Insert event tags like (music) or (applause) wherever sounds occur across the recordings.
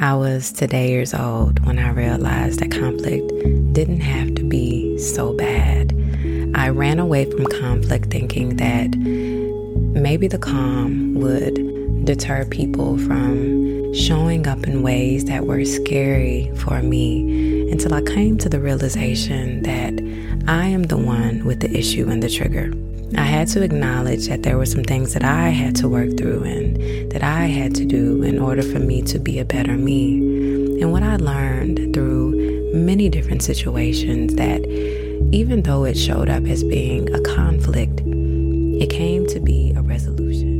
I was today years old when I realized that conflict didn't have to be so bad. I ran away from conflict thinking that maybe the calm would deter people from showing up in ways that were scary for me until I came to the realization that I am the one with the issue and the trigger. I had to acknowledge that there were some things that I had to work through and that I had to do in order for me to be a better me. And what I learned through many different situations that even though it showed up as being a conflict, it came to be a resolution.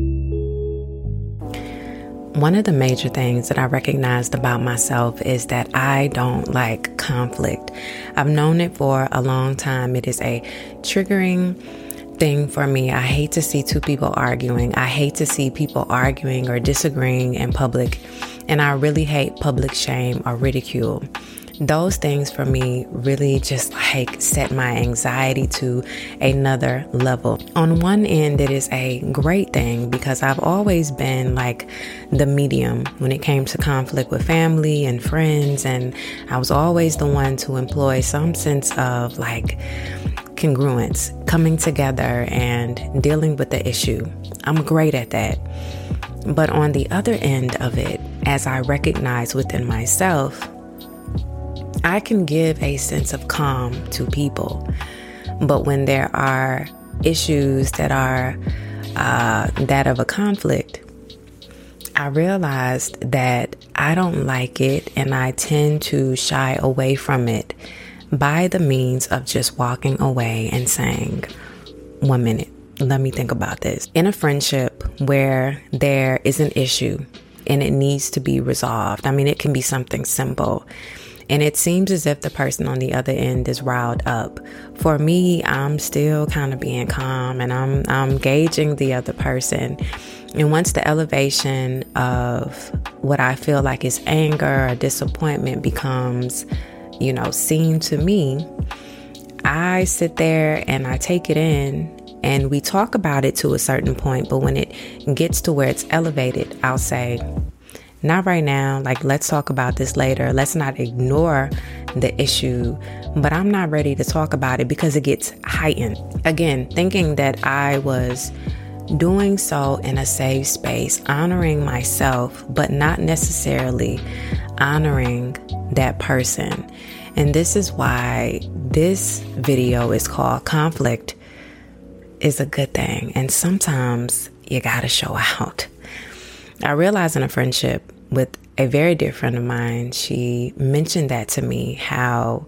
One of the major things that I recognized about myself is that I don't like conflict. I've known it for a long time. It is a triggering thing for me. I hate to see two people arguing. I hate to see people arguing or disagreeing in public. And I really hate public shame or ridicule. Those things for me really just like set my anxiety to another level. On one end, it is a great thing because I've always been like the medium when it came to conflict with family and friends. And I was always the one to employ some sense of like, congruence, coming together and dealing with the issue. I'm great at that. But on the other end of it, as I recognize within myself, I can give a sense of calm to people. But when there are issues that are uh, that of a conflict, I realized that I don't like it and I tend to shy away from it by the means of just walking away and saying, one minute, let me think about this. In a friendship where there is an issue and it needs to be resolved, I mean, it can be something simple. And it seems as if the person on the other end is riled up. For me, I'm still kind of being calm and I'm I'm gauging the other person. And once the elevation of what I feel like is anger or disappointment becomes you know, seem to me, I sit there and I take it in and we talk about it to a certain point. But when it gets to where it's elevated, I'll say, not right now. Like, let's talk about this later. Let's not ignore the issue, but I'm not ready to talk about it because it gets heightened. Again, thinking that I was doing so in a safe space, honoring myself, but not necessarily honoring that person. And this is why this video is called Conflict is a Good Thing. And sometimes you gotta show (laughs) out. I realized in a friendship with a very dear friend of mine, she mentioned that to me how,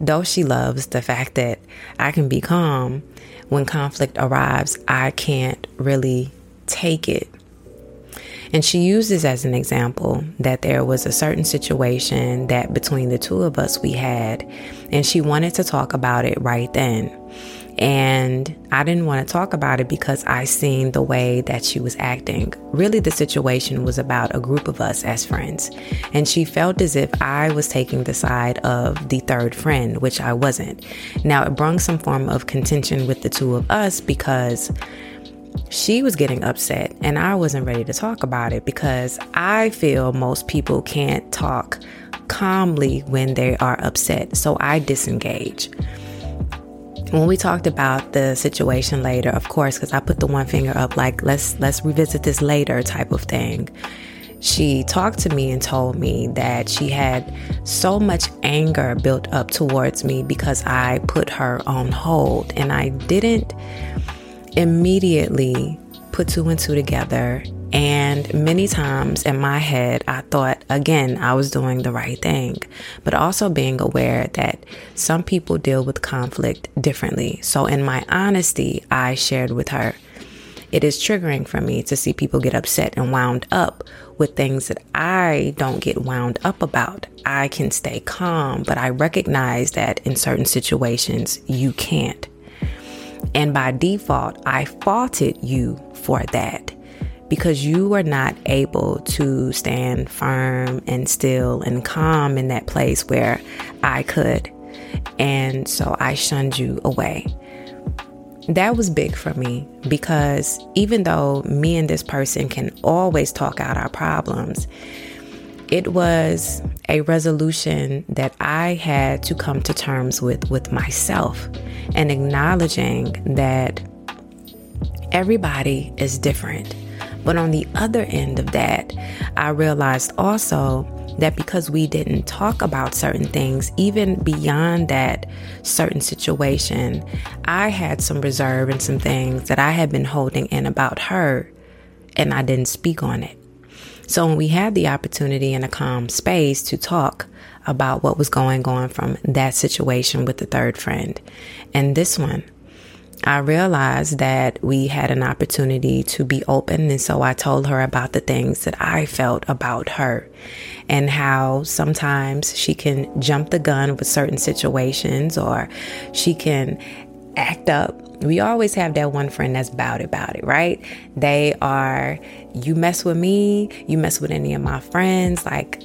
though she loves the fact that I can be calm, when conflict arrives, I can't really take it and she uses as an example that there was a certain situation that between the two of us we had, and she wanted to talk about it right then. And I didn't want to talk about it because I seen the way that she was acting. Really, the situation was about a group of us as friends. And she felt as if I was taking the side of the third friend, which I wasn't. Now, it brought some form of contention with the two of us because she was getting upset and I wasn't ready to talk about it because I feel most people can't talk calmly when they are upset. So I disengage. When we talked about the situation later, of course, because I put the one finger up like let's let's revisit this later type of thing. She talked to me and told me that she had so much anger built up towards me because I put her on hold and I didn't immediately put two and two together. And many times in my head, I thought, again, I was doing the right thing, but also being aware that some people deal with conflict differently. So, in my honesty, I shared with her. It is triggering for me to see people get upset and wound up with things that I don't get wound up about. I can stay calm, but I recognize that in certain situations, you can't. And by default, I faulted you for that because you were not able to stand firm and still and calm in that place where I could. And so I shunned you away. That was big for me because even though me and this person can always talk out our problems, it was a resolution that I had to come to terms with with myself and acknowledging that everybody is different. But on the other end of that, I realized also that because we didn't talk about certain things, even beyond that certain situation, I had some reserve and some things that I had been holding in about her, and I didn't speak on it. So when we had the opportunity in a calm space to talk about what was going on from that situation with the third friend and this one, I realized that we had an opportunity to be open. And so I told her about the things that I felt about her and how sometimes she can jump the gun with certain situations or she can act up. We always have that one friend that's bad about it, right? They are, you mess with me, you mess with any of my friends, like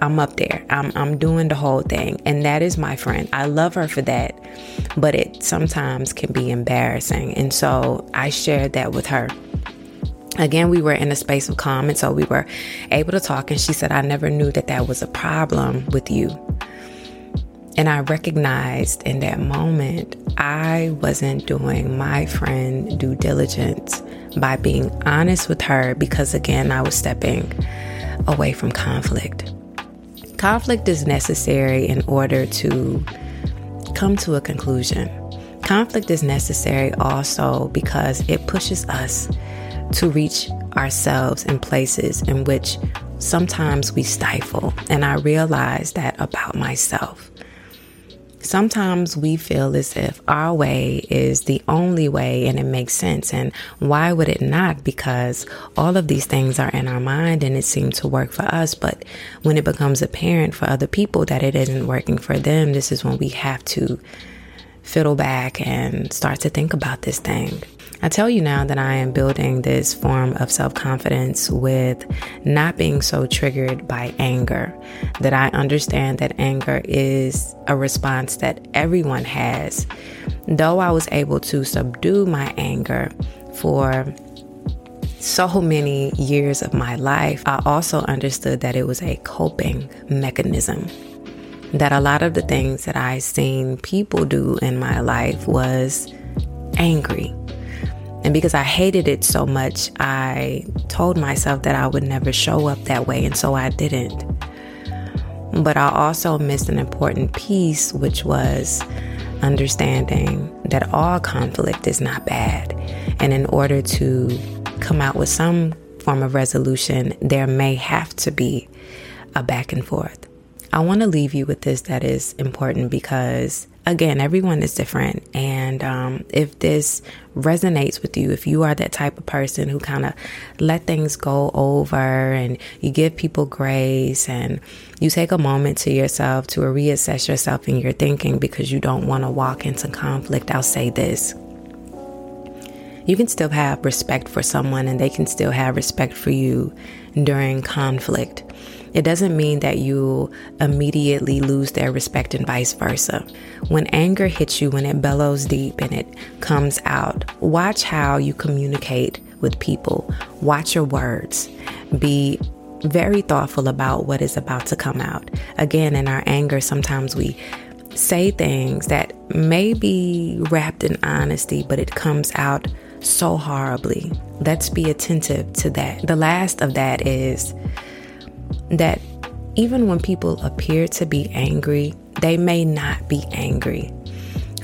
I'm up there. I'm I'm doing the whole thing. And that is my friend. I love her for that. But it sometimes can be embarrassing. And so I shared that with her. Again, we were in a space of calm, and so we were able to talk. And she said, I never knew that that was a problem with you. And I recognized in that moment, I wasn't doing my friend due diligence by being honest with her because, again, I was stepping away from conflict. Conflict is necessary in order to come to a conclusion. Conflict is necessary also because it pushes us to reach ourselves in places in which sometimes we stifle. And I realized that about myself. Sometimes we feel as if our way is the only way and it makes sense. And why would it not? Because all of these things are in our mind and it seems to work for us. But when it becomes apparent for other people that it isn't working for them, this is when we have to fiddle back and start to think about this thing. I tell you now that I am building this form of self confidence with not being so triggered by anger, that I understand that anger is a response that everyone has. Though I was able to subdue my anger for so many years of my life, I also understood that it was a coping mechanism. That a lot of the things that I seen people do in my life was angry and because I hated it so much, I told myself that I would never show up that way, and so I didn't. But I also missed an important piece, which was understanding that all conflict is not bad. And in order to come out with some form of resolution, there may have to be a back and forth. I want to leave you with this that is important because again, everyone is different. And um, if this resonates with you, if you are that type of person who kind of let things go over and you give people grace and you take a moment to yourself to reassess yourself in your thinking because you don't want to walk into conflict, I'll say this. You can still have respect for someone and they can still have respect for you during conflict. It doesn't mean that you immediately lose their respect and vice versa. When anger hits you, when it bellows deep and it comes out, watch how you communicate with people. Watch your words. Be very thoughtful about what is about to come out. Again, in our anger, sometimes we say things that may be wrapped in honesty, but it comes out so horribly. Let's be attentive to that. The last of that is that even when people appear to be angry, they may not be angry.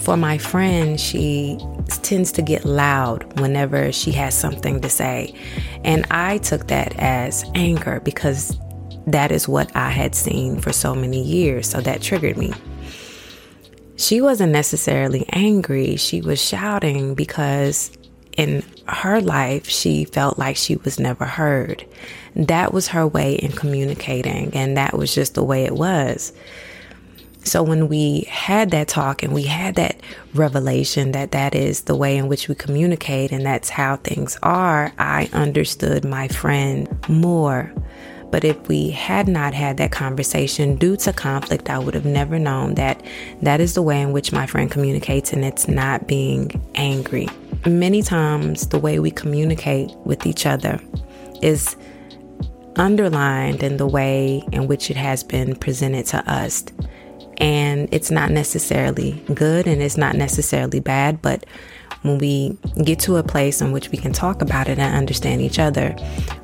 For my friend, she tends to get loud whenever she has something to say. And I took that as anger because that is what I had seen for so many years. So that triggered me. She wasn't necessarily angry, she was shouting because in her life, she felt like she was never heard. That was her way in communicating, and that was just the way it was. So when we had that talk and we had that revelation that that is the way in which we communicate and that's how things are, I understood my friend more. But if we had not had that conversation due to conflict, I would have never known that that is the way in which my friend communicates and it's not being angry. Many times, the way we communicate with each other is underlined in the way in which it has been presented to us. And it's not necessarily good and it's not necessarily bad, but when we get to a place in which we can talk about it and understand each other,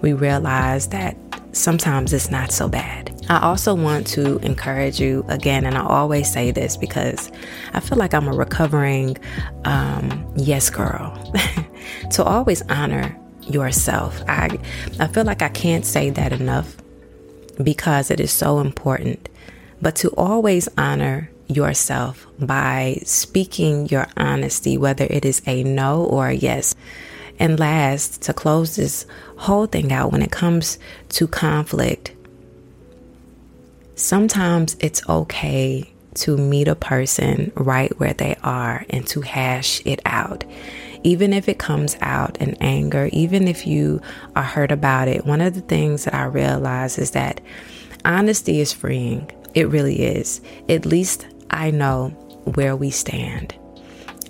we realize that sometimes it's not so bad. I also want to encourage you again, and I always say this because I feel like I'm a recovering um, yes girl, (laughs) to always honor yourself. I, I feel like I can't say that enough because it is so important, but to always honor yourself by speaking your honesty, whether it is a no or a yes. And last, to close this whole thing out when it comes to conflict, sometimes it's okay to meet a person right where they are and to hash it out. Even if it comes out in anger, even if you are hurt about it, one of the things that I realize is that honesty is freeing. It really is. At least I know where we stand.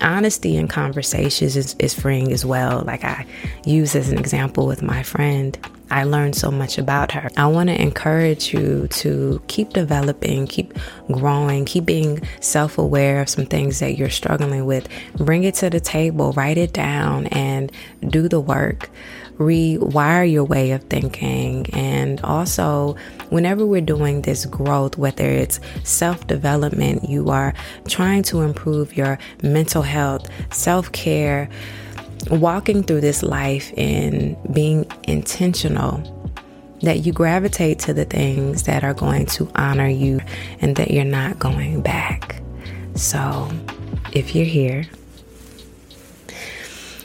Honesty in conversations is, is freeing as well. Like I use as an example with my friend. I learned so much about her. I want to encourage you to keep developing, keep growing, keep being self aware of some things that you're struggling with. Bring it to the table, write it down, and do the work rewire your way of thinking. And also, whenever we're doing this growth, whether it's self development, you are trying to improve your mental health, self care, walking through this life and being intentional that you gravitate to the things that are going to honor you and that you're not going back. So, if you're here,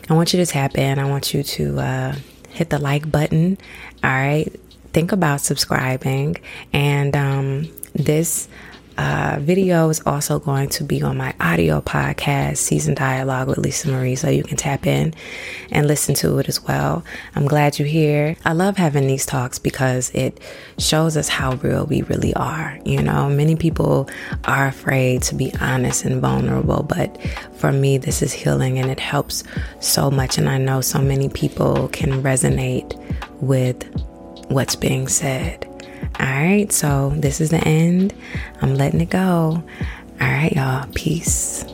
I want you to tap in. I want you to uh, hit the like button. All right. Think about subscribing. And um, this uh, video is also going to be on my audio podcast, Season Dialogue with Lisa Marie, so you can tap in and listen to it as well. I'm glad you're here. I love having these talks because it shows us how real we really are. You know, many people are afraid to be honest and vulnerable, but for me, this is healing and it helps so much. And I know so many people can resonate with what's being said. All right, so this is the end. I'm letting it go. All right, y'all. Peace.